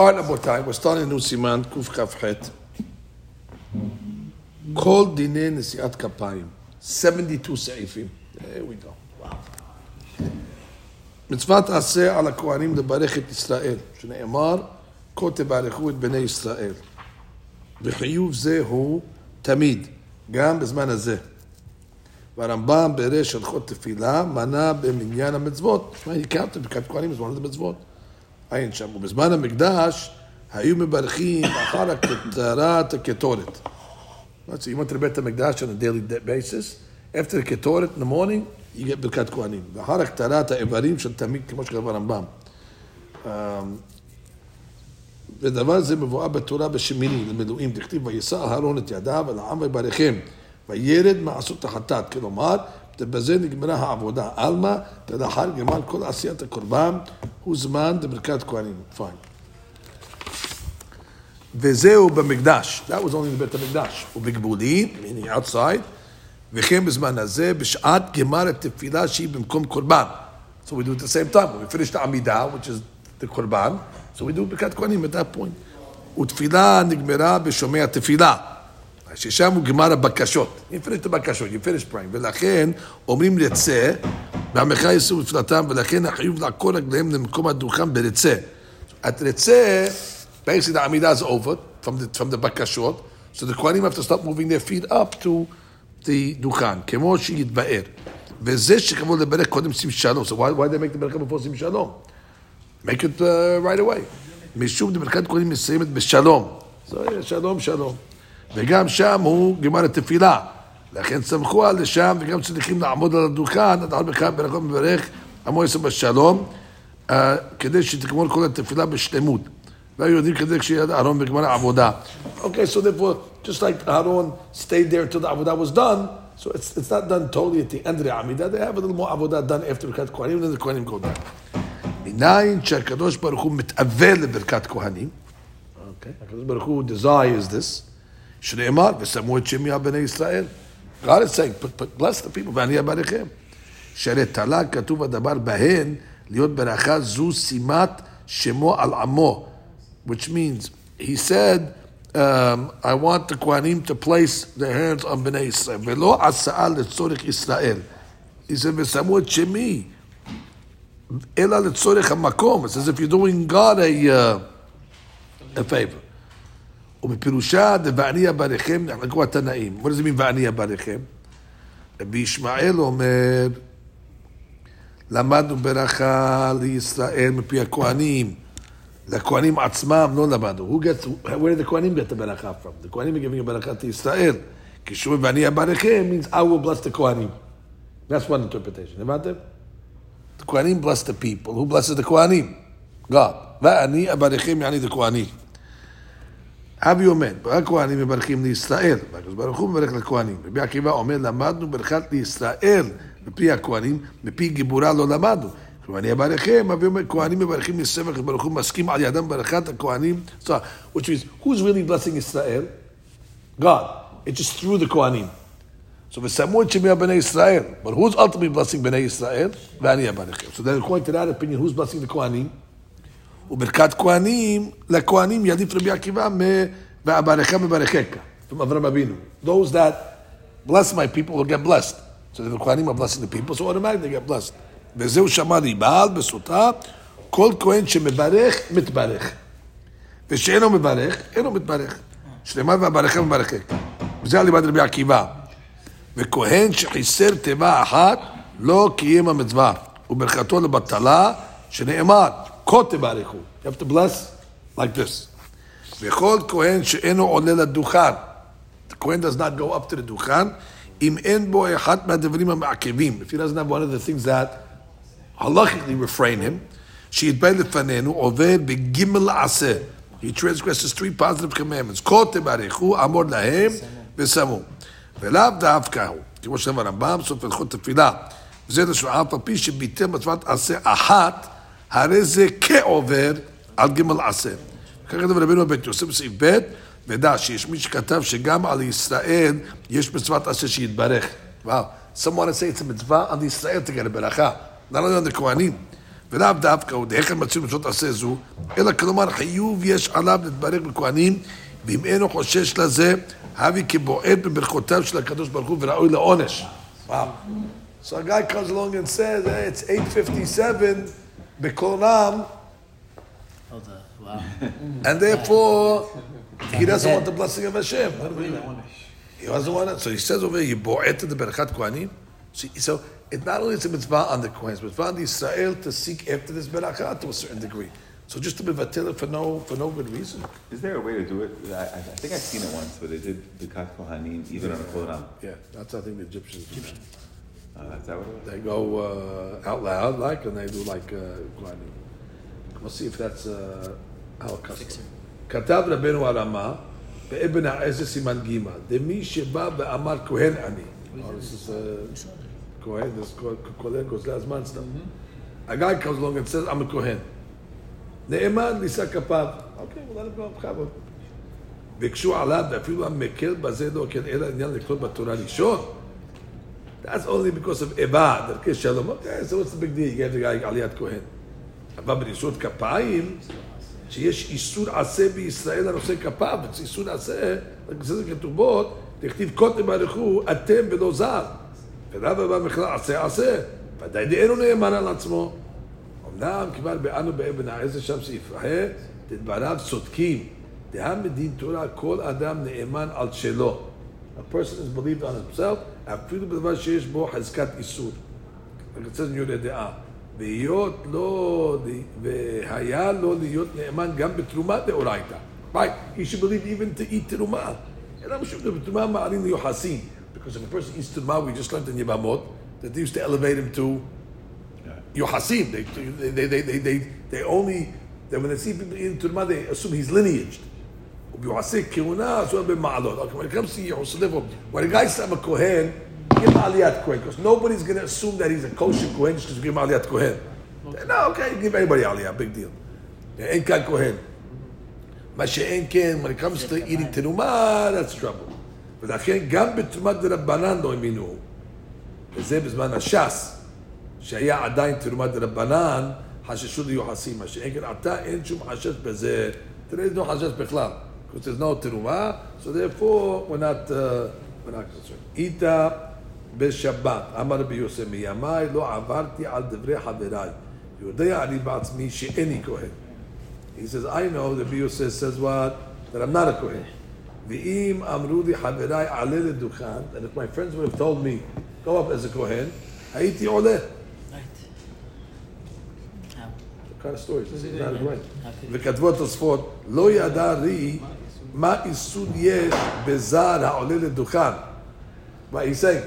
All right, רבותיי, we're starting a new סימן, קכ"ח. כל דיני נשיאת כפיים. 72 סעיפים. There we go. מצוות עשה על הכהנים לברך את ישראל, שנאמר, כה תברכו את בני ישראל. וחיוב זה הוא תמיד, גם בזמן הזה. והרמב"ם בריש הלכות תפילה מנה במניין המצוות. תשמע, הכרת ברכת כהנים בזמן המצוות. עין שם. ובזמן המקדש היו מברכים אחר הכתרת הקטורת. So you went to בית המקדש on a daily basis. After ketoret in the morning, you get ברכת כהנים. ואחר הכתרת האיברים של תמיד, כמו שכתב הרמב"ם. Um, ודבר זה מבואר בתורה בשמיני, למילואים, דכתיב וישא אהרון את ידיו אל העם ויברכם, וירד מעשות החטאת, כלומר, בזה נגמרה העבודה. עלמא, ולאחר גמר כל עשיית הקורבן, הוא זמן לברכת כהנים. פיין. וזהו במקדש, that was only בבית המקדש, ובגבולין, meaning outside, וכן בזמן הזה, בשעת גמר התפילה שהיא במקום קורבן. So we do it at the same time. When we finish the עמידה, which is the קורבן, so we do ברכת כהנים at that point. ותפילה נגמרה בשומע תפילה. ששם הוא גמר הבקשות. You finish the בקשות, you finish praying. ולכן אומרים רצה, בעמך יסעו בתפילתם, ולכן החיוב לעקור רגליהם למקום הדוכן ברצה. את רצה, basically the עמידה is over from the, בקשות, so the כהנים have to start moving their feet up to the דוכן, כמו שיתבאר. וזה שקבעו לברך קודם שים שלום. So why, why they make the ברכה before שים שלום? make it uh, right away. משום דברכת כהנים מסיימת בשלום. So, שלום, שלום. וגם שם הוא גמר התפילה. לכן סמכו על לשם, וגם צריכים לעמוד על הדוכן, עד על בכלל ברכות מברך, עמו יעשה בשלום, uh, כדי שתגמור כל התפילה בשלמות. לא יודעים כדי שיהיה אהרון בגמר העבודה. אוקיי, so therefore, just like Aaron stayed there until the עבודה was done, so it's, it's not done totally at the end of the עמידה, they have a little more עבודה done after ברכת כהנים, and then the כהנים go down. מניין שהקדוש ברוך הוא מתאבל לברכת כהנים, אוקיי, הקדוש ברוך הוא desires this, שנאמר, ושמו את שמי על בני ישראל. God is saying, put, put, bless the people, ואני אברכם. שהרי תלה כתוב הדבר בהן, להיות ברכה זו שימת שמו על עמו. Which means, he said, um, I want the כהנים to place their hands on בני ישראל, ולא עשאה לצורך ישראל. He said, ושמו את שמי, אלא לצורך המקום. It says, if you're doing God a, uh, a favor. ובפירושה דבעני אבריכם נחלקו התנאים. מה זה mean ואני אבריכם? רבי ישמעאל אומר, למדנו ברכה לישראל מפי הכהנים. לכהנים עצמם לא למדנו. Who gets, where the כהנים get the ברכה from? The are giving ברכה to ישראל. כשאומרים ואני אבריכם means I will bless the כהנים. That's one interpretation. הבנתם? The כהנים bless the people. Who blesses the כהנים? God. ואני אבריכם יעני the כהנים. אבי אומר, רק כהנים מברכים לישראל, והקדוש ברוך הוא מברך לכהנים. רבי עקיבא אומר, למדנו ברכת לישראל מפי הכהנים, מפי גיבורה לא למדנו. כלומר, אני אברכם, אבי אומר, כהנים מברכים לישראל, והקדוש ברוך הוא מסכים על ידם ברכת הכהנים. So, which means, who's really blessing ישראל? God. It's just through the כהנים. So, ושמו את שמי בני ישראל. But who's ultimately blessing בני ישראל? ואני אברכם. So then, according to that opinion, who's blessing the כהנים? וברכת כהנים, לכהנים ידיף רבי עקיבא ואברכם מברכך, from אברהם אבינו. Those that bless my people will get blessed. So the כהנים are blessing the people, so automatically they get blessed. וזהו שמע לי, בעל בסוטה, כל כהן שמברך, מתברך. ושאינו מברך, אינו מתברך. שלמה ואברכם מברכך. וזה הלימד רבי עקיבא. וכהן שחיסר תיבה אחת, לא קיים המצווה. וברכתו לבטלה, שנאמר, כה תברכו. You have to bless like this. וכל כהן שאינו עולה לדוכן, the כהן does not go up to the דוכן, אם אין בו אחד מהדברים המעכבים, if he doesn't have one of the things that halachically refrain him, שיתבא לפנינו, עובר בגימל עשה. He transgresses three positive commandments. כה תברכו, אמור להם ושמו. ולאו דווקא הוא, כמו שאמר הרמב"ם, סוף הלכות תפילה. וזה לשון אף על פי שביטל מצוות עשה אחת, הרי זה כעובר על ג' עשה. ככה כתב רבינו בית יוסף בסעיף ב', ודע שיש מי שכתב שגם על ישראל יש מצוות עשה שיתברך. וואו, someone say it's a מצווה על ישראל to get a ברכה. not only on the כהנים. ולאו דווקא הוא דהכן מצוי מצוות עשה זו, אלא כלומר חיוב יש עליו להתברך בכהנים, ואם אינו חושש לזה, הבי כבועט בברכותיו של הקדוש ברוך הוא וראוי לעונש. וואו. So a guy comes along and says, hey, it's 857 בקול רם, Oh, the, wow. and therefore he doesn't want the blessing of Hashem. He doesn't want it. So he says over here, "Yibo'et the berachat kohanim." So, so it not only is a mitzvah on the kohen, it's mitzvah on the Israel to seek after this berachat to a certain degree. So just to be vatil for no for no good reason. Is there a way to do it? I, I I think I've seen it once, where they did the kat kohanim even on a kolam. Yeah, that's I think the Egyptians. do that. Uh, is that what it was? They go uh, out loud like, and they do like uh, kohanim. We'll see if that's uh, our custom. כתב רבנו הרמה באבן העזר סימן ג' דמי שבא ואמר כהן אני. Oh, this is uh, כהן, this is כהן גוזלי הזמן סתם. A guy comes along and says, I'm a כהן. נאמן לישא כפיו. אוקיי, אולי נפגע בכבוד. ביקשו עליו, ואפילו המקל בזה לא כן, אלא עניין לקרוא בתורה ראשון. That's only because of איבה, דרכי שלום. אוקיי, so what's the big deal? You gave the guy עליית כהן. אבל בניסות כפיים, שיש איסור עשה בישראל הנושא כפיו, זה איסור עשה, זה כתובות, תכתיב קוטם ברכו, אתם ולא זר. ולאו הבא בכלל עשה עשה, ודאי דאינו נאמן על עצמו. אמנם כבר באנו באבן העזר שם שיפרחה, דבריו צודקים. דהם מדין תורה, כל אדם נאמן על שלו. A person is believed on himself, אפילו בדבר שיש בו חזקת איסור. like it says in יהודי דעה. והיות לא, והיה לו להיות נאמן גם בתרומה דאורייתא. Right, he should believe even to eat תרומה. אלא משום שבתרומה מעלים ליוחסין. Because if a person eats תרומה, we just learned in יבמות, that they used to elevate him to יוחסין. They, they, they, they, they, they, they only, that when they see people eating תרומה, they assume he's lineaged. וביוחסי כהונה, אז הוא הרבה מעלות. Okay, when it comes to יחוס level, when a guy says I'm a kohen, give him aliyat kohen, because nobody's going to assume that he's a kosher kohen just because you give him aliyat kohen. No, okay, give anybody aliyah, big deal. אין כאן כהן. מה שאין כן, when it comes to eating תרומה, that's trouble. ולכן גם בתרומת דרבנן לא האמינו. וזה בזמן הש"ס, שהיה עדיין תרומת דרבנן, חששו ליוחסים. מה שאין כן עתה אין שום חשש בזה. תראה, יש no חשש בכלל. because there's no תרומה, so therefore we're not, uh, we're not concerned. איתה בשבת, אמר רבי יוסף, מימיי לא עברתי על דברי חבריי. יודע אני בעצמי שאיני כהן. He says, I know that Yosef says what? That I'm not a Kohen. ואם אמרו לי חבריי עלה לדוכן, and if my friends would have told me, go up as a Kohen, הייתי עולה. Right. How? What kind of stories? This is not right. How could וכתבו התוספות, לא ידע לי מה איסור יש בזר העולה לדוכן. What he's saying,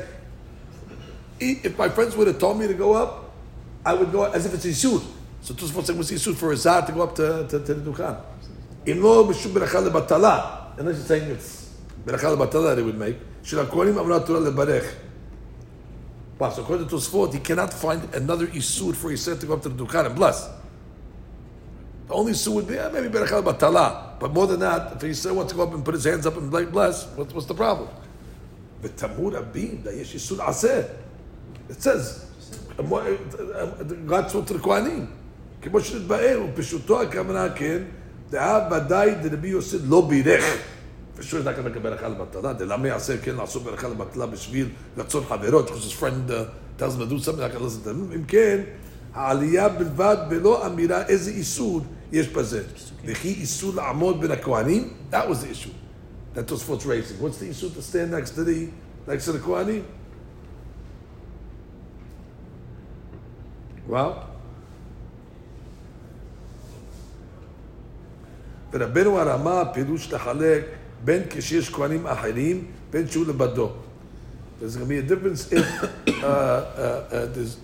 if my friends would have told me to go up, I would go as if it's Isur. So Tosfot saying, what's Isur for a Zar to go up to, to, to the Dukhan? אם לא משום ברכה לבטלה, unless you're saying it's ברכה לבטלה they would make, של הכהנים אמרה התורה לברך. Wow, so according to Tosfot, he cannot find another Isur for Yisrael to go up to the Dukhan and bless. The only Isur would be, eh, maybe ברכה לבטלה. But more than that, if Yisrael wants to go up and put his hands up and like bless, what's, what's the problem? ותמור רבים, יש איסור עשה. It says, God spoke to the כהנים. כמו שנתבהר, ופשוטו הכוונה כן, דעה ודאי דרבי יוסף לא בירך. ושוב, not going to make ברכה לבטלה, דלמה יעשה כן לעשות ברכה לבטלה בשביל רצון חברו, because his friend uh, tells him to do something, I can listen to him. אם כן, העלייה בלבד ולא אמירה איזה איסור יש בזה. וכי איסור לעמוד בין הכהנים, that was the issue. That Tosfot's raising. What's the issue to stand next to the next to the Kohanim? Well, ורבנו הרמה פירוש לחלק בין כשיש כהנים אחרים בין שהוא לבדו. There's going to be a difference if uh, uh, uh, there's,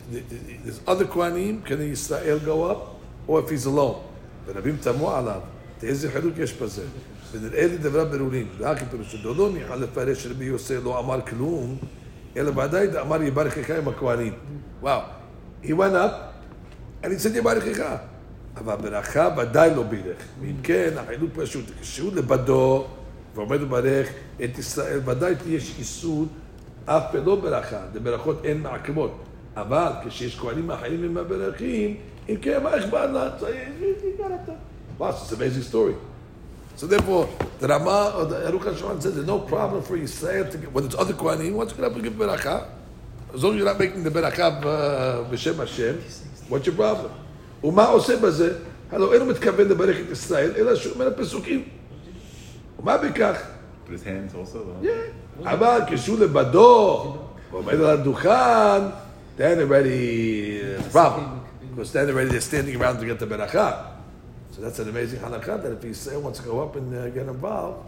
there's other כהנים, can Israel go up, or if he's alone. ורבים תמו עליו, איזה חילוק יש בזה. ונראה לי דבריו ברורים, רק פירוש שלו לא ניחא לפרש שרבי יוסף לא אמר כלום, אלא ודאי דאמר יברכך עם הכהנים. וואו, he went up, he said יברכך. אבל ברכה ודאי לא בירך. ואם כן, החילוק פשוט, כשהוא לבדו, ועומד וברך את ישראל, ודאי יש איסור אף ולא ברכה, לברכות אין מעכבות. אבל כשיש כהנים אחרים עם הברכים, אם כן, מה אכפת לה? So he- he- he got up there. Wow, it's an amazing story. So therefore, the Rama or the Aruch HaShulchan says there's no problem for Yisrael to get, when it's other Kohanim, once you get up and give beracha, as long as you're not making the beracha uh, b'shem Hashem, what's your problem? ומה עושה בזה? הלוא אינו מתכוון לברך את ישראל, אלא שהוא אומר פסוקים. ומה בכך? But his hands also, though. Yeah. אבל כשהוא לבדו, ועומד על הדוכן, then already uh, problem. Because then already they're standing around to get the beracha. So that's an amazing halakha that if Yisrael wants to go up and uh, get involved,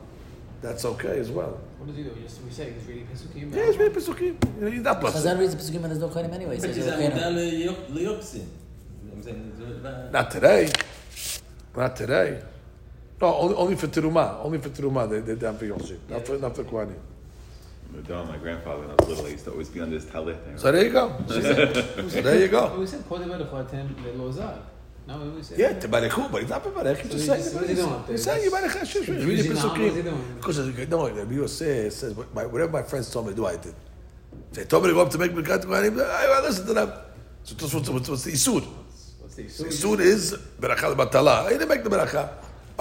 that's okay as well. What does he do? Just we say he's reading Pesukim. Yeah, it's very pesukim. You know, he's not blessed. Chazal reads the Pesukim and there's no Kohanim anyway. He But says is you're that Kohanim. ליוקסין? I'm saying, זה- Not today. Not today. No, only, only for teruma. Only for teruma. They, they're down for Yoshim. Not for not for Kohanim. Madonna, my grandfather, when I was little, I used to always be on this talit. So there you go. so there you go. we said Kodem Erechotem Lelozar. No, we said. Yeah, tebarichu, but he's not bevarech. He's just So saying. he's- what is he doing? He's saying yibarech Hashem. He's reading the arm, what is he pesukim. Because no, the Bible says says my, whatever my friends told me to do, I did. They told me to go up to make birkat kohanim. I, I listened to them. So what's, what's, what's, what's the isud? What's the The issue? isud is beracha batala. I didn't make the beracha.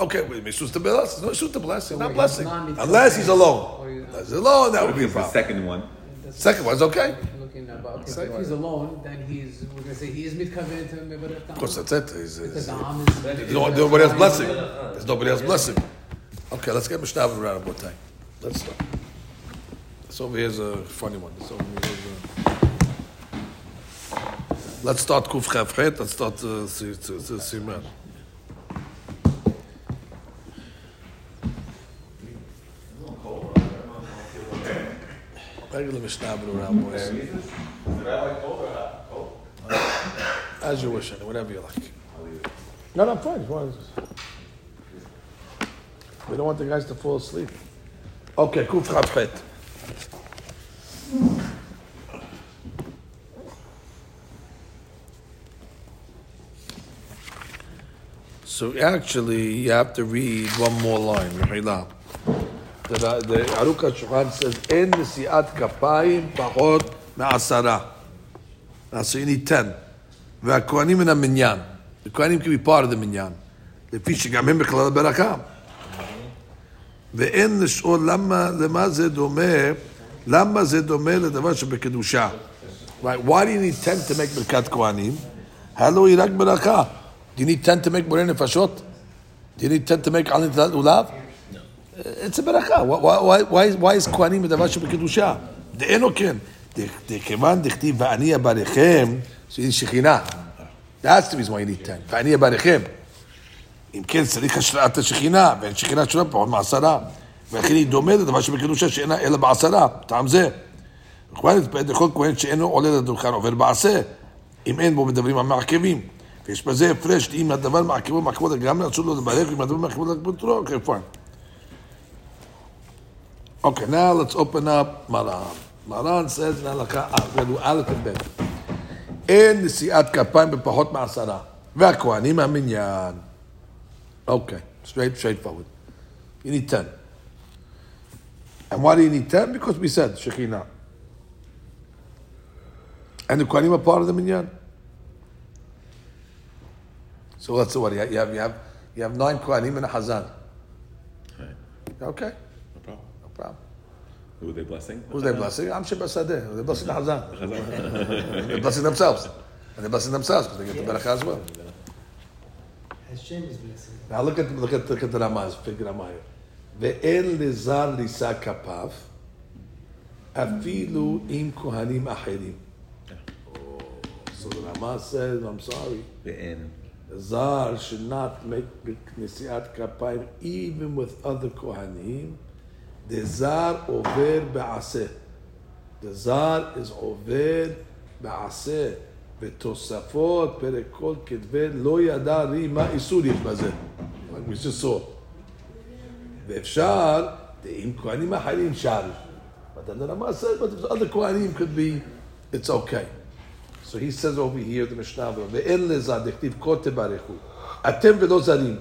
Okay, with misus to bless. No isud to bless. He's not wait, blessing non-mitzvah. unless he's alone. Unless he's alone, that would be a It's the second one. Second one's okay. Looking at, but okay, so if he's alone, then he's, we're gonna say he is mitkaven to Mevarech Of course, that's it. He's, Because he's, the arm is. there's no, nobody else blessing. There's nobody else blessing. Okay, let's get Mishnah around about time. Let's start. This over here's a funny one. This over here is a... Let's start Kuf Chaf Het. Let's start uh, Si- Regular Mishnah around boys. As you wish, Annie, whatever you like. No, no, I'm fine. Why is this? We don't want the guys to fall asleep. Okay, Kuf Chaf So actually, you have to read one more line. Mehila. The, the Aruch HaShulchan says, "En nesiat kapayim pachot me'asara." Now, so you need ten. והכהנים מן המניין. The Kohanim can the minyan. לפי שגם הם בכלל הברכה. ואין לשאול למה, למה זה דומה, למה זה דומה לדבר שבקדושה. Why do you need 10 to make ברכת כהנים? הלו היא רק ברכה. Do you need 10 to make בורא נפשות? Do you need 10 to make על נטילת לולב? It's a ברכה. Why, is כהנים בדבר שבקדושה? דאינו כן. דכיוון דכתיב ואני אברכם, need שכינה. That's the reason why you need 10. ואני אברכם. אם כן צריך השראת השכינה, ואין שכינה שונה פחות מעשרה. ולכן היא דומה לדבר שבקדושה שאינה אלא בעשרה, טעם זה. וכהן יתפעד לכל כהן שאינו עולה לדוכן עובר בעשה, אם אין בו מדברים המעכבים. ויש בזה הפרש, אם הדבר מעכבו מעכבו לגמרי, אסור לו לברך, אם הדבר מעכבו לגמרי, אוקיי, fine. Okay, now let's open up Maran. Maran says, now look, we're going to do Aleph and Bet. אין נשיאת כפיים בפחות מעשרה, והכהנים המניין. Okay, straight, straightforward. You need 10. And why do you need 10? Because we said Shekhinah. And the Kohanim are part of the minyan. So let's what you have, you have, you have, you have nine Kohanim and a Hazan. Right. Okay, No problem. Who are they blessing? Who's they blessing? I'm Sheba Sadeh. They're blessing the Hazan. they're blessing themselves. And they're blessing themselves because they get the barakah as well. Hashem is blessing. Now look at look at look at the Ramaz, big Ramah Ve'el lisa kapav afilu im kohanim. Oh, so the Ramaz says, I'm sorry. Ve'en. Zar should not make nisiat kapayim even with other kohanim. The Zar over בעשה. The Zar is over בעשה. ותוספות, פרק כל כתבי, לא ידע לי מה איסור יש בזה. Like we just saw. ואפשר, עם כהנים אחרים שר. But then the Rama says, but if other כהנים could be, it's okay. So he says over here, the Mishnah, ואין לזר, דכתיב כה תברכו. אתם ולא זרים.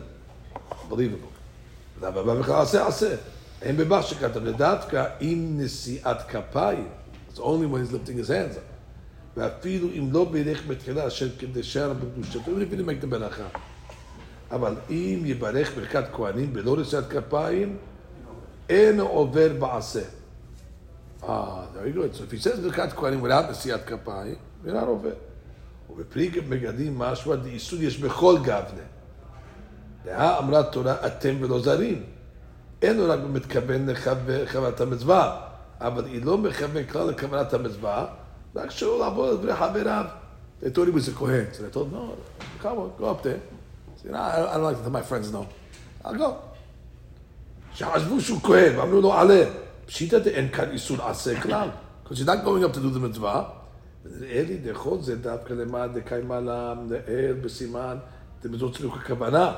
Believable. למה בא בכלל עשה אין בבא שכתב, ודווקא עם נשיאת כפיים. It's only when he's lifting his hands up. ואפילו אם לא בירך בתחילה אשר קדשה בקדושתו, even if he make the ברכה. אבל אם יברך ברכת כהנים בלא נשיאת כפיים, אין עובר בעשה. Ah, there you go. So if ברכת כהנים without נשיאת כפיים, not עובר. ובפרי בגדים משמע דאיסור יש בכל גבנה. דהה אמרה תורה אתם ולא זרים. אין לו רק מתכוון לכוונת המצווה, אבל היא לא מכוון כלל לכוונת המצווה, רק שהוא לעבוד את בני חבריו. They thought he was a Kohen, so they told him, no, come on, go up there. So, you know, I, I don't like to tell my friends no. I'll go. שחשבו שהוא כהן, ואמרו לו עלה. פשיטא דאין כאן איסור עשה כלל. Because he's not going up to do the מצווה. ונראה לי דכל זה דווקא למען דקיימה למנהל בסימן דמצוות צילוק הכוונה.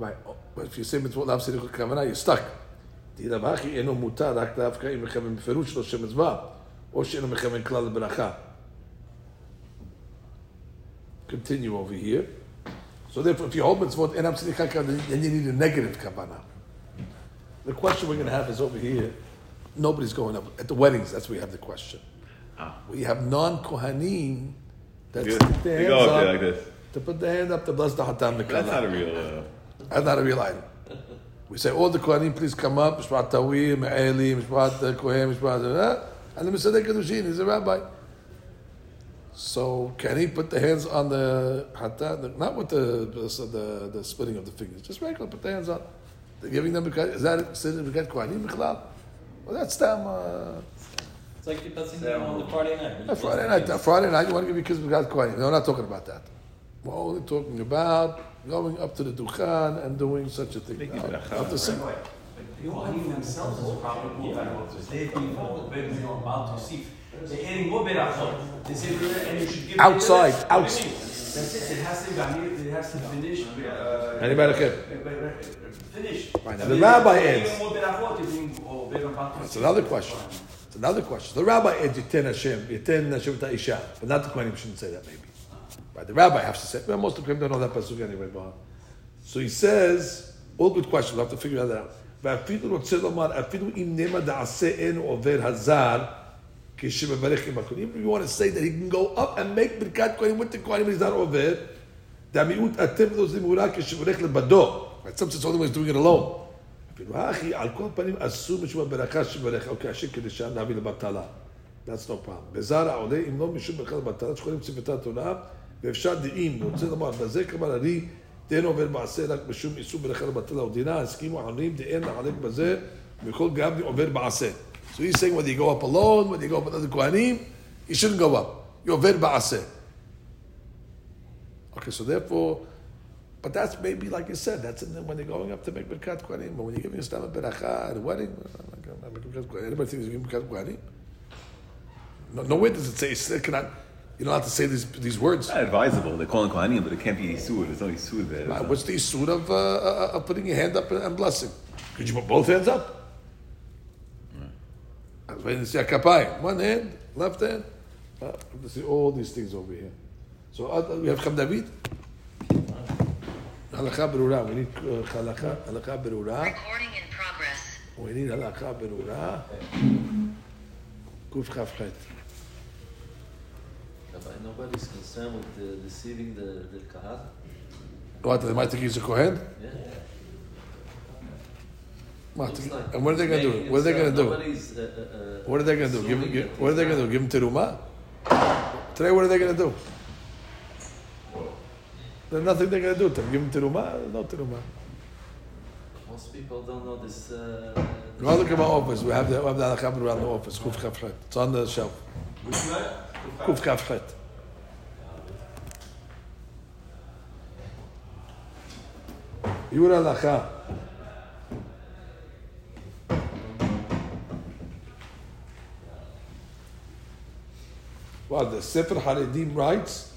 Right, but if you say מצוות לאו צילוק הכוונה, you're stuck. דין הבכי אינו מותר רק דווקא אם מכוון בפירוש לא שם מצווה, או שאינו מכוון כלל לברכה. Continue over here. So therefore, if you hold mitzvot and absolute then you need a negative kavanah. The question we're going to have is over here. Nobody's going up at the weddings. That's where we have the question. We have non-kohanim that Good. stick their They hands go up up there like this. to put their hand up to bless the hatam That's not a mikala. real. Uh, That's not a real item. We say all the kohanim, please come up. Mishpat Tawi, Me'eli, Mishpat Kohen, Mishpat and the Mesadek Kedushin. He's a rabbi. So can he put the hands on the hatam? Not with the the, the splitting of the fingers, just regular. Put the hands on. They're giving them because is that considered begat kohanim? Well, that's them. Uh, It's like you're passing them on the Friday night. Friday night, Friday night, you want to give your kids without Kohanim. No, we're not talking about that. We're only talking about going up to the Dukhan and doing such a thing. Now, Up to sing. The Kohanim themselves is probably more berachot. They have been involved with you know, about to see. They're adding more berachot. They say, and you should give it Outside, them. outside. That's it. It has to be. It has to finish. Uh, Anybody care? Finish. Right, now the rabbi You're adds- doing more berachot. You're doing berachot. That's another question. It's another question. The rabbi adds Yiten Hashem, Yiten Hashem Ta'isha. But not the Kohanim shouldn't say that, maybe. Right, the rabbi has to say Well, most of the Kohanim don't know that pasuk anyway, but. So he says, all good questions, we'll have to figure that out. ואפילו רוצה לומר, אפילו אם נאמר דעשה אין עובר הזר, כשמברך עם הכהנים, if you want to say that he can go up and make ברכת כהנים with the כהנים, he's not עובר, דמיעוט אתם לא זמורה כשמברך לבדו. Right, some says only he's doing it alone. אפילו אחי, על כל פנים אסור משום הברכה שברך, אוקיי, אשר כדשם להביא לבטלה. That's no problem. בזר העולה, אם לא משום ברכה לבטלה, שכונים צוותה התורה, ואפשר דעים, רוצה לומר, בזה כלומר, אני דאין עובר מעשה רק משום איסור ברכה לבטלה ודינה, הסכימו החברים, דאין לחלק בזה, וכל גבני עובר מעשה. So he's saying whether you go up alone, whether you go up with other כהנים, you shouldn't go up. You עובר מעשה. Okay, so therefore, but that's maybe like you said, that's in the, when they're going up to make Birkat Kohanim. But when you're giving a stam beracha at a wedding, anybody thinks you're giving Birkat Kohanim? No, nowhere does it say it's- it cannot. you're not allowed to say these these words. not advisable. They're calling Kohanim, but it can't be Isur. There's no Isur there. Uh, What's the issue of, uh, uh, of putting your hand up and blessing? Could you put both hands up? I was waiting to see a kapayim. One hand, left hand. Uh, to see all these things over here. So uh, we have Cham David. Halakha berura. We need uh, halakha, halakha berura. Recording in progress. We need halakha berura. Kuf chaf chet. Rabbi, nobody's concerned with the deceiving the, the kahal. What? They might think he's a kohen. Yeah. Like And what are they going to do? What are they going to do? Uh, uh, uh, What are they going to do? Give, give, what are they going to do? Give him teruma? Today, what are they going to do? There's nothing they're going to do. to him. Give him teruma? No teruma. Most people don't know this. Uh, Go look at my office. We have the, we have the halakha around the office. Kuf. It's on the shelf. Kuf chaf You were halakha. Well, the Sefer Haredim writes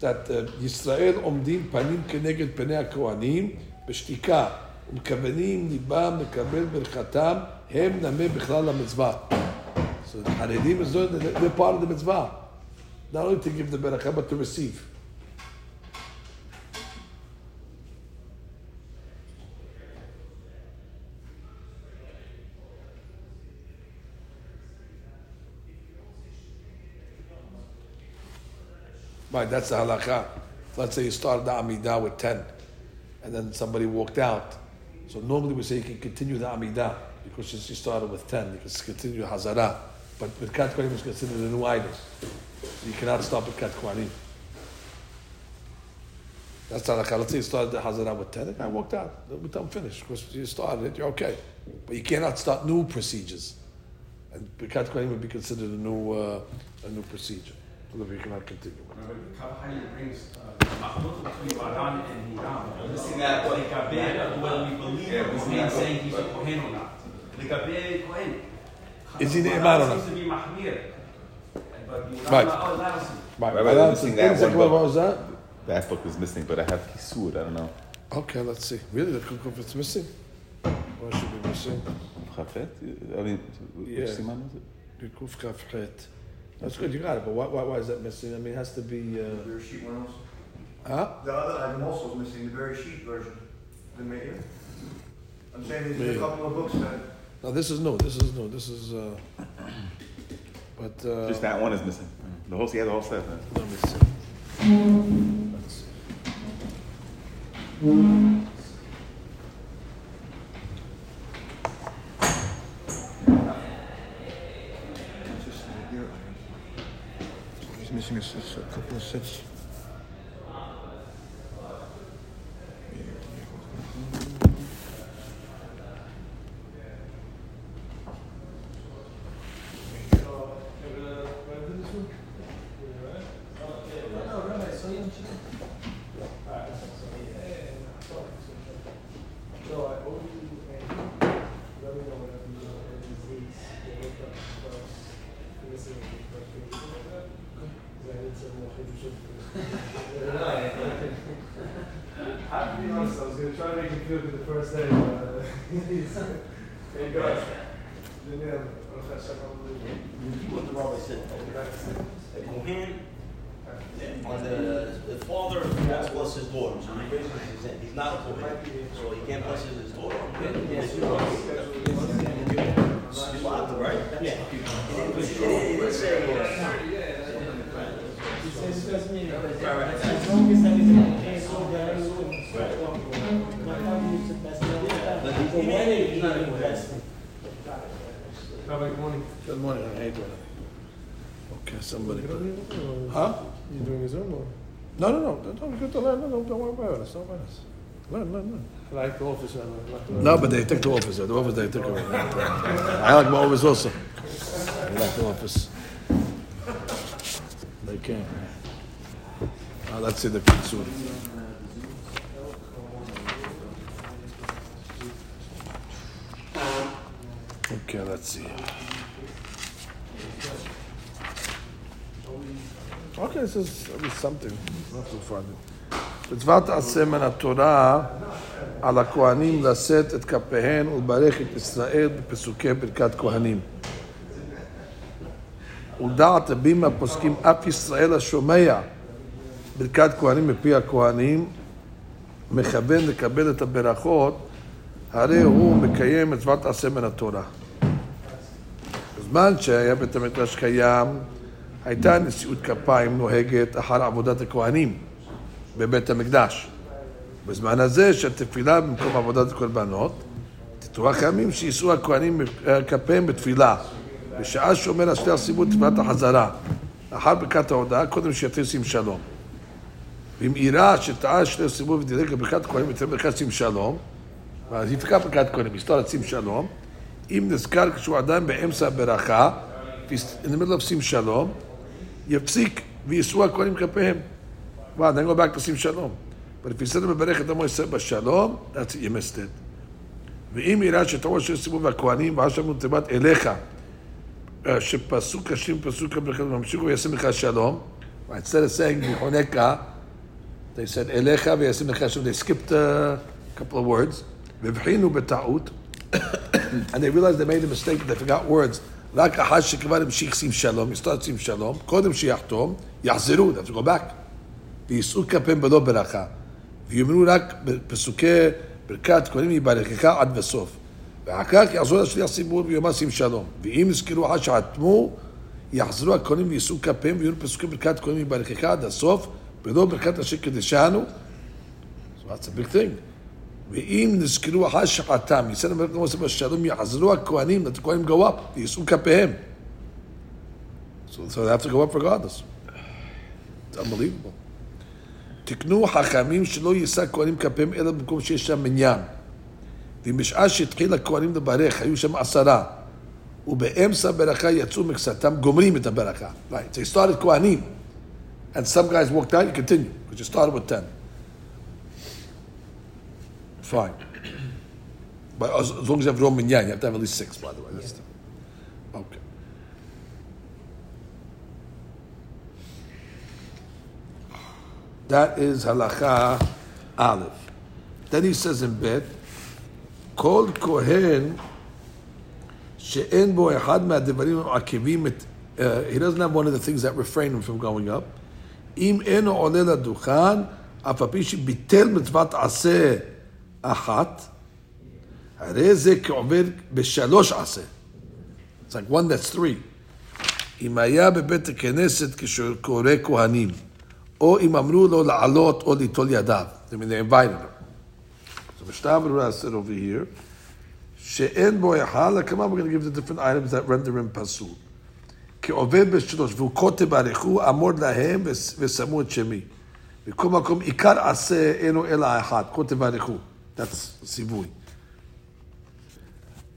that uh, Yisrael עומדים פנים כנגד פני הכהנים בשתיקה ומכוונים ליבם לקבל ברכתם, הם נמה בכלל למצווה. So the Haredim is doing, they're part of the mitzvah. Not only to give the barakah, but to receive. Right, that's the halakha. Let's say you started the Amidah with 10, and then somebody walked out. So normally we say you can continue the Amidah, because you started with 10, you can continue Hazara. But with Kat Kohanim, it's considered a new item. So you cannot stop with Kat Kohanim. That's the halakha. Let's say you started the Hazara with 10, the guy walked out. We tell him finish, because you started it, you're okay. But you cannot start new procedures. And Birkat Kohanim would be considered a new, uh, a new procedure. So that we cannot continue. Kabahani brings uh, Mahmud between Baran and Hiram. Missing that one. Whether we believe Yeah, this missing man that saying he's a Kohen or not. Legabeh Kohen. Is he the Baran Imam or not? Seems to be Mahmir. But Hiram, Right. that was- Right, Right, but we're that's- missing that one, what was that? That book was missing, but I have Kisud. I don't know. Okay, let's see. Really, the kukuf it's missing? What should be missing? Chafet? I mean, which Yeah. siman was it? Kukuf kaf het. That's good, you got it, but why, why, why is that missing? I mean, it has to be, uh, Very sheet one also. huh? The other item also is missing, the very sheet version, the Meir. I'm saying there's Meir. a couple of books that, No, this is new, this is new, this is, uh, but, uh. Just that one is missing. The whole, he the whole set. man. Let me see. Let's see. He's missing a, a couple of sets. I have to be honest, I was going to try to make him feel good the first day, but uh, he's, thank God. Then, yeah, Baruch Hashem, unbelievable. What the rabbi said, a Kohen, on the, the father wants to bless his daughter, so he raises his hand. He's not a Kohen, so he can't bless his daughter. Yes, you You allowed to, right? Yeah. He didn't say, uh, He says it doesn't mean, as long as that is in the case, so that is, my father used to best, the wedding, he didn't best. Rabbi, good morning. Good morning, I hate when. Okay, somebody. Huh? You doing his own or? No, no, no, don't, don't, don't, learn, no, don't worry about it, don't worry about it. Learn, learn, learn. I like the office, like the. No, but they took the office. The office they take away. I like my office also. I like the office. They can. העלאת סדר קיצור. אוקיי, להציע. אוקיי, זה משהו. not too funny. מצוות עשה מן התורה על הכהנים לשאת את כפיהן ולברך את ישראל בפסוקי ברכת כהנים. ודעת רבים הפוסקים אף ישראל השומע ברכת כהנים מפי הכהנים מכוון לקבל את הברכות הרי הוא מקיים מצוות תעשה מן התורה. בזמן שהיה בית המקדש קיים הייתה נשיאות כפיים נוהגת אחר עבודת הכהנים בבית המקדש. בזמן הזה שהתפילה במקום עבודת הקורבנות, תתורה חיימים שיישאו הכהנים כפיהם בתפילה, בשעה שאומר השליח סיבוב תפילת החזרה, לאחר ברכת ההודעה, קודם שיתיר שים שלום. ואם במהירה שטעה שני סיבוב ותדלק ברכת כהן ותדלק ברכת שים שלום, ואז יתקע ברכת כהן, מסתור שים שלום, אם נזכר כשהוא עדיין באמצע הברכה, נלמד לו שים שלום, יפסיק ויישאו הכהנים כלפיהם. כפיהם. אני לא באק לשים שלום. ולפיסנו מברך את עמו ישראל בשלום, ימי סטט. ואם יראה שתאור אשר סיבוב והכהנים, ואז אמרו תיבת אליך, אה, שפסוק השם פסוק הברכה, וממשיכו וישם לך שלום, ויצא לסייג מחונקה they said וישים לך שלום, they skipped a couple of words, והבחינו בטעות, and they realized they made a mistake, they forgot words. רק אחר שכבר המשיך שים שלום, יסתור שים שלום, קודם שיחתום, יחזרו, they have to go back. ויישאו כפיהם בלא ברכה, ויאמרו רק בפסוקי ברכת כהנים יברכך עד בסוף. ואחר כך יחזור השליח ציבור ויאמר שים שלום. ואם יזכרו אחר שחתמו, יחזרו הכהנים ויישאו כפיהם ויהיו פסוקים ברכת כהנים יברכך עד הסוף, ולא ברכת אשר קדשנו. So that's a big thing. ואם נזכרו אחר שחטאם, יצא למלך מוסף בשלום, יחזרו הכהנים, let the כהנים go up, ויישאו כפיהם. So, they have to go up regardless. It's unbelievable. תקנו חכמים שלא יישא כהנים כפיהם אלא במקום שיש שם מניין. ואם בשעה שהתחיל הכהנים לברך, היו שם עשרה, ובאמצע הברכה יצאו מקצתם, גומרים את הברכה. Right, you started כהנים, and some guys walked out, you continue, because you started with ten. Fine. But as, as long as you have Roman Yan, you have to have at least six, by the way. That's the, okay. That is halacha aleph. Then he says in bet, כל כהן שאין בו אחד מהדברים העקיבים את... Uh, he doesn't have one of the things that refrain him from going up. אם אינו עולה לדוכן, אף על פי שביטל מצוות עשה אחת, הרי זה כעובר בשלוש עשה. It's like one that's three. אם היה בבית הכנסת כשקורא כהנים, או אם אמרו לו לעלות או ליטול ידיו. I mean, they invited him. So said over here, שאין בו היכל, on, we're going to give the different items that render him פסול. כעובד בשלוש, והוא כותב עריכו, אמור להם ושמו את שמי. בכל מקום, עיקר עשה אינו אלא האחד, כותב עריכו. That's ציווי.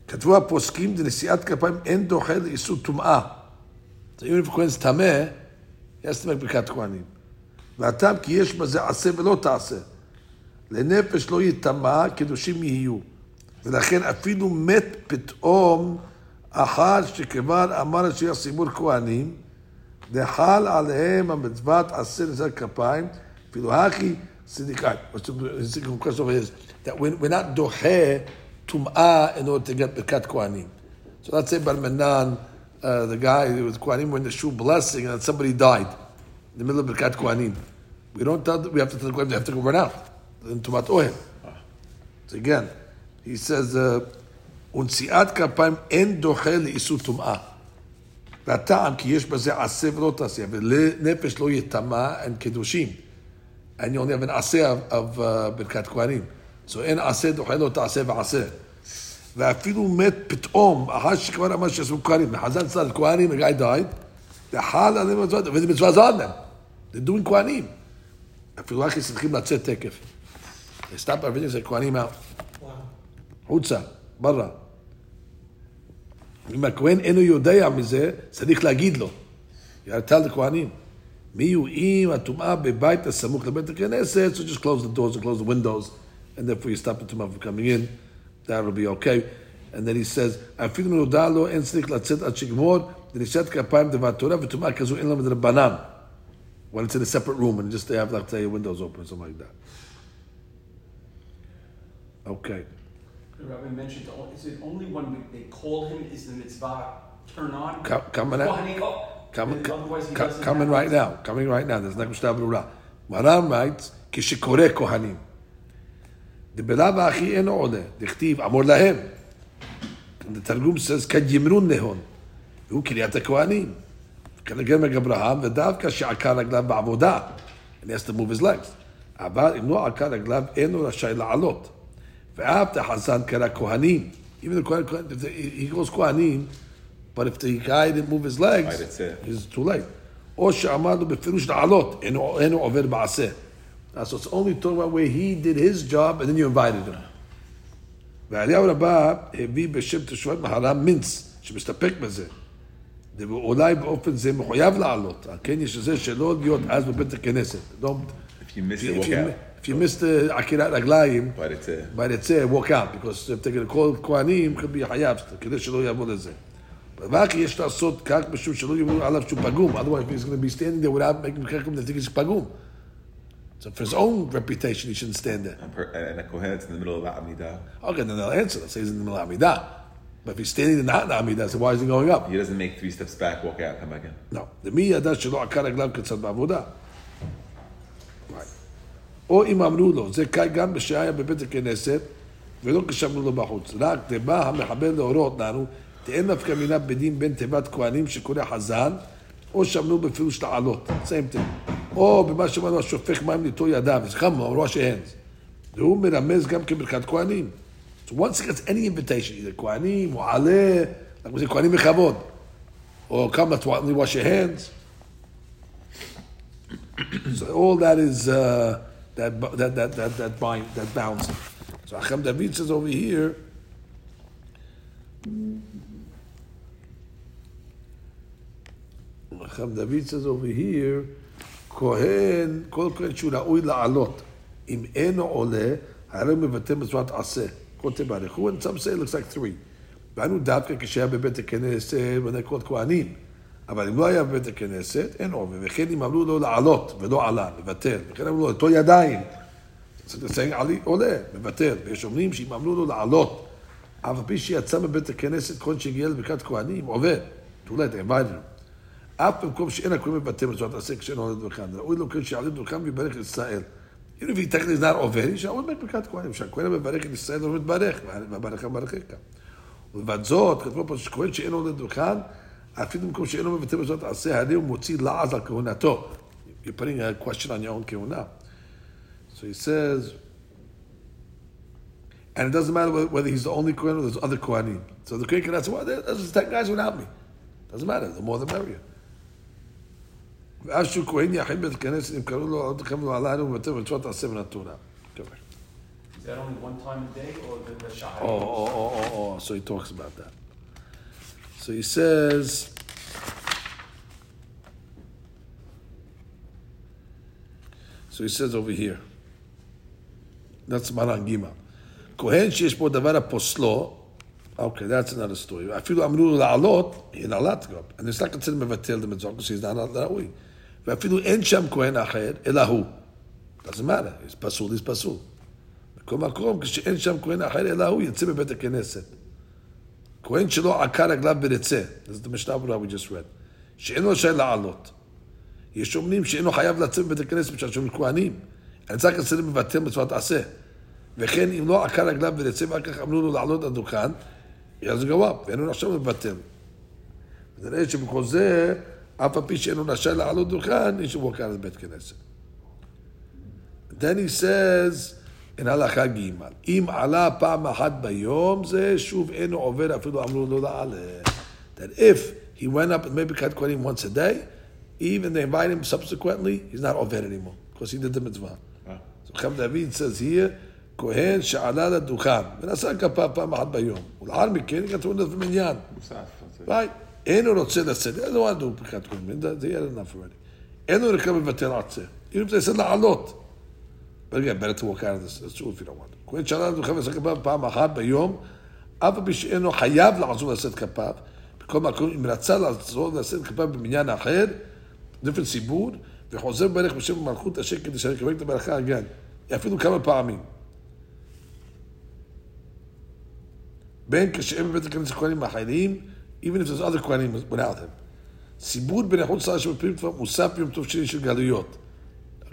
כתבו הפוסקים, דנשיאת כפיים אין דוחה לאיסור טומאה. If a כהן טמא, he has to make ברכת כהנים. והטעם כי יש בזה עשה ולא תעשה. לנפש לא יטמע, קדושים יהיו. ולכן אפילו מת פתאום, אחר שכבר אמר אשר סימור כהנים, וחל עליהם המצוות עשה נשיאת כפיים, אפילו הכי צדיקאי. The question over here is that we're, we're not דוחה טומאה in order to get ברכת כהנים. So let's say Barmanan, uh, the guy who was Kohanim were in the shul blessing and then somebody died in the middle of Birkat Kohanim. We don't tell them, we have to tell the Kohanim they have to go run out. In Tumat Ohel. So again, he says, uh, ונשיאת כפיים אין דוחה לאיסור טומאה. והטעם כי יש בזה עשה ולא תעשה, ולנפש לא יטמע, אין קידושים. And you only have an עשה uh, ברכת כהנים. So אין עשה דוחה לא תעשה ועשה. ואפילו מת פתאום, אחר שכבר אמר שעשו כהנים, בחז"ל צד כהנים, guy died, וחל עליהם מצוות, וזה מצווה זו עליהם. They're doing כהנים. אפילו אחי צריכים לצאת תקף. Stop everything, say כהנים out. חוצה, ברא. אם הכהן אינו יודע מזה, צריך להגיד לו. יתל לכהנים. מי הוא אם הטומאה בבית הסמוך לבית הכנסת, so just close the doors and close the windows, and therefore you stop the טומאה from coming in, that will be okay. And then he says, אפילו מנודע לו, אין צריך לצאת עד שיגמור, דרישת כפיים דבר תורה, וטומאה כזו אין לה מדרבנן. When it's in a separate room and just they have, like, say, windows open or something like that. Okay. the rabbi mentioned, is it only when we, they call him is the mitzvah turn on? Coming out. Oh, coming, coming right now. Coming right now. There's not Brura. Maran writes, כשקורא כהנים. דבלאו האחי אינו עולה, דכתיב אמור And The Targum says, כדימרון נהון. הוא קריאת הכהנים. כנגמר אברהם, ודווקא שעקר רגליו בעבודה. And he has to move his legs. אבל אם לא עקר רגליו, אינו ואף תחזן קרא כהנים. Even the Kohen, if the- he goes כהנים, but if the guy didn't move his legs, Right, that's it. it's too late. או שאמר לו בפירוש לעלות, אינו אינו עובר בעשה. Uh, So it's only talking about where he did his job and then you invited him. ואליהו רבה הביא בשם תשובת מהר"ם מינץ, שמסתפק בזה. ואולי באופן זה מחויב לעלות. על כן יש לזה שלא להיות אז בבית הכנסת. Don't, If you miss if it, you, walk if you, out. if you miss the עקירת רגליים, But it's a, by the say, walk out, because if they're going to call כהנים, could be חייב, כדי שלא יבוא לזה. רק יש לעשות כך משום שלא יאמרו עליו שהוא פגום, otherwise he's going to be standing there without making ככה, they think he's פגום. So for his own reputation, he shouldn't stand there. a per- and a Kohen that's in the middle of Amidah, Okay, then they'll answer. They'll say he's in the middle of Amidah. But if he's standing not in Amidah, so why is he going up? he doesn't make three steps back, walk out, come back in. לא. למי ידע שלא עקר רגליו כיצד בעבודה? או אם אמרו לו, זה קל גם בשהיה בבית הכנסת, ולא כשאמרו לו בחוץ. רק דבא המחבר להורות לנו, תהיה נפקא מינה בדין בין תיבת כהנים שקורא חז"ל, או שאמרו בפירוש לעלות, thing. או במה שאמרנו השופך מים לאיתו ידיו, זה כמה, אמרו השהנס. והוא מרמז גם כברכת כהנים. So once he gets any invitation, either כהנים או עלה, אנחנו אומרים כהנים בכבוד, או to only wash your hands. So all that is uh, that bu- that that that that bind that bounds. it. So Acham David says over here. Acham David says over here, כהן, כל כהן שהוא ראוי לעלות, אם אינו עולה, הרי הוא מבטא בצורת עשה. כותב ברכו, and some say it looks like three. והיינו דווקא כשהיה בבית הכנסת בני כל כהנים. אבל אם לא היה בבית הכנסת, אין עובר. וכן אם אמרו לו לעלות ולא עלה, מבטל. וכן אמרו לו, אותו ידיים. עלי עולה, מבטל. ויש אומרים שאם אמרו לו לעלות, אף על פי שיצא מבית הכנסת, כל שהגיע לברכת כהנים, עובר. invited him. אף במקום שאין הכהן מבטא בצורת עשה כשאין עולה לדוכן. ראוי לו כן שיעלה לדוכן ויברך את ישראל. Technically is not עובר, make ברכת כהנים. שהכהן המברך את ישראל לא מתברך, והברכם מברכך. ולבד זאת, כתבו פה שכהן שאין עולה לדוכן, אפילו במקום שאינו מבטא בצורת עשה, הרי הוא מוציא לעז על כהונתו. You're putting a question on your own כהונה. So he says, and it doesn't matter whether- whether he's the only Kohen or there's other Kohanim. So the Kohen cannot say, well, there's there's ten guys without me. Doesn't matter, the more the merrier. ואז שהוא כהן יחיד בית הכנסת, אם קראו לו עוד לכם לא עלה, הוא מבטא בצורת עשה מן התורה. מקווה. Is that only one time a day or the, the shahar? Oh, oh, oh, oh, oh. So he talks about that. So he says, so he says over here, that's Maran Gima. כהן שיש בו דבר הפוסלו, okay, that's another story. אפילו אמרו לו לעלות, הנה עלת גם. אני סתם רוצה לבטל המצווה, because he's not ראוי. ואפילו אין שם כהן אחר, אלא הוא. matter, he's פסול, he's פסול. בכל מקום, כשאין שם כהן אחר אלא הוא, יצא בבית הכנסת. כהן שלא עקר רגליו ברצה, זה המשנה ברורה we just read, שאינו רשאי לעלות. יש אומרים שאינו חייב לצאת בבית הכנסת בשביל שהם כהנים. צריך לצאת מבטל בצורת עשה. וכן אם לא עקר רגליו ברצה, ואחר כך אמרו לו לעלות לדוכן, אז גבוה, ואינו נחשב מבטל. ונראה שבכל זה, אף על פי שאינו רשאי לעלות דוכן, יש הוא עקר לבית כנסת. Then he says, in הלכה ג' אם עלה פעם אחת ביום, זה שוב אינו עובר, אפילו אמרו לו לעלה. That if he went up and maybe cut Kohanim once a day, even they invite him subsequently, he's not עובר anymore, because he did the mitzvah. So Chaim David says here, כהן שעלה לדוכן, ונשא כפה פעם אחת ביום, ולאחר מכן כתבו נדב מניין. מוסף. that's it. Right. אינו רוצה לצאת, אין לו עדו ברכת כהנים, זה יהיה enough already. אינו רקם מבטל עצה. אם זה יעשה לעלות. But again, better to walk out of this, true if you don't want to. כהן שעלה לדוכן ועשה כפיו פעם אחת ביום, אף על פי שאינו חייב לעזור לשאת כפיו, בכל מקום, אם רצה לעזור לשאת כפיו במניין אחר, different סיבור, וחוזר ברך בשם מלכות השם כדי שאני אקבל את הברכה again. אפילו כמה פעמים. בין כשאין בבית הכנסת כהנים אחרים, even if there's other כהנים without him. סיבור בין איכות צרה שמפעילים כבר מוסף ביום טוב שני של גלויות.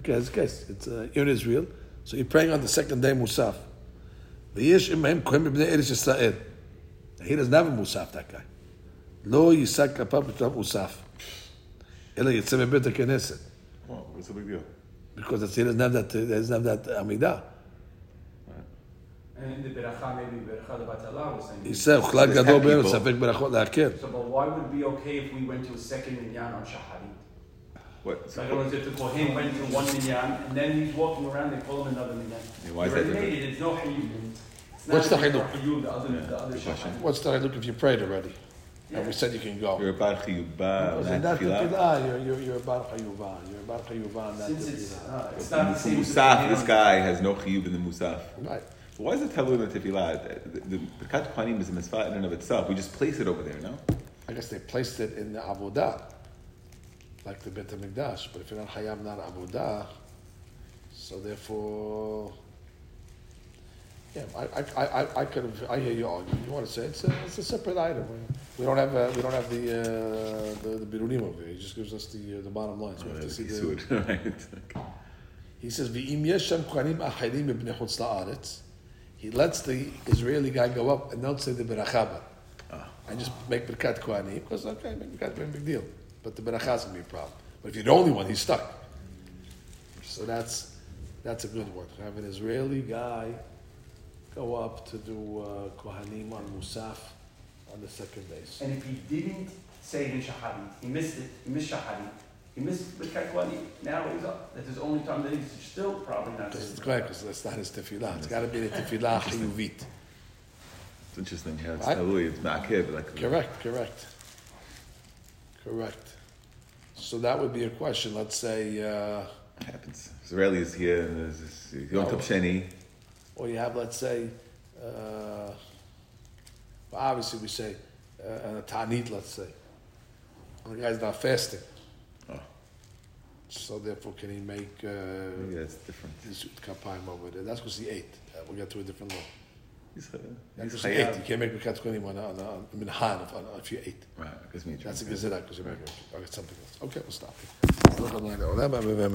Okay, as a case, it's uh, in Israel, so you're praying on the second day מוסף. ויש עמהם כהן מבני ארץ ישראל. He doesn't have a מוסף, that guy. לא יישא כפיו בתור מוסף, אלא יצא מבית הכנסת. Well, what's the big deal? Because he doesn't have that, he doesn't have that עמידה. And in the beracha, maybe beracha lebatala was saying. יישא אוכלה There's גדול ten בארץ, people. ספק ברכות להקל. So, but why would it be okay if we went to a second minyan on shaharit? What? So in other words, if the kohen went to one minyan and then he's walking around, they call him another minyan. Yeah, why is that already different? made it, It's no chiyuv. It's What's the a chiyuv? chiyuv, the other, the other question. shaharit. What's the look if you prayed already? And we said you can go. You're a bar chiyuba, Because in not tefillah. tefillah, you're, you're, you're a bar chayuva. You're a bar chayuva Since it's, uh, it's not the same. Musaf, this guy has no chiyub in the musaf. Right. So why is it talud in the tefillah? The, the, the Birkat Kohanim is a mitzvah in and of itself. We just place it over there, no? I guess they placed it in the avodah, like the Bet HaMikdash. But if you're not hayam, not avodah, so therefore, yeah, I, I, I, I- could have. I hear you argue. You want to say it's a, it's a separate item. We don't have uh, we don't have the uh, the, the birunim over here. He just gives us the uh, the bottom line. So we have to see the. Right? He says, "V'im yeshem kohanim acharim ibnei chutz la'aretz." He lets the Israeli guy go up and don't say the berachaba. I just make Birkat Kohanim, because, okay, make Kohanim, big deal. But the Beracha is going to be a problem. But if you're the only one, he's stuck. So that's, that's a good one. Have an Israeli guy go up to do uh, Kohanim on Musaf on the second base. And if he didn't say it in Shahadi, he missed it, he missed Shahadi, he missed Birkat Kohanim, now he's up. That's his only time that he's still probably not That's saying correct, because that's not his tefillah. It's got to be the tefillah chiyuvit. It's interesting. Yeah, it's Right. totally it's ma'akev. Like Correct, correct. Correct. So that would be a question. Let's say, uh, it happens. Israelis here. and there's this- You go to No. Sheni. or you have, let's say, uh, obviously we say uh, a tanit, let's say. And the guy's not fasting. Oh. So therefore, can he make uh, Maybe that's different. kapayim over there? That's because he ate. Uh, we'll get to a different law. He's, That's he's because he. You can't make Birkat Kohanim on, on, on, on minhan if, on, if you ate. Right, because me. That's a gezerah because you make okay, something else. Okay, we'll stop. here.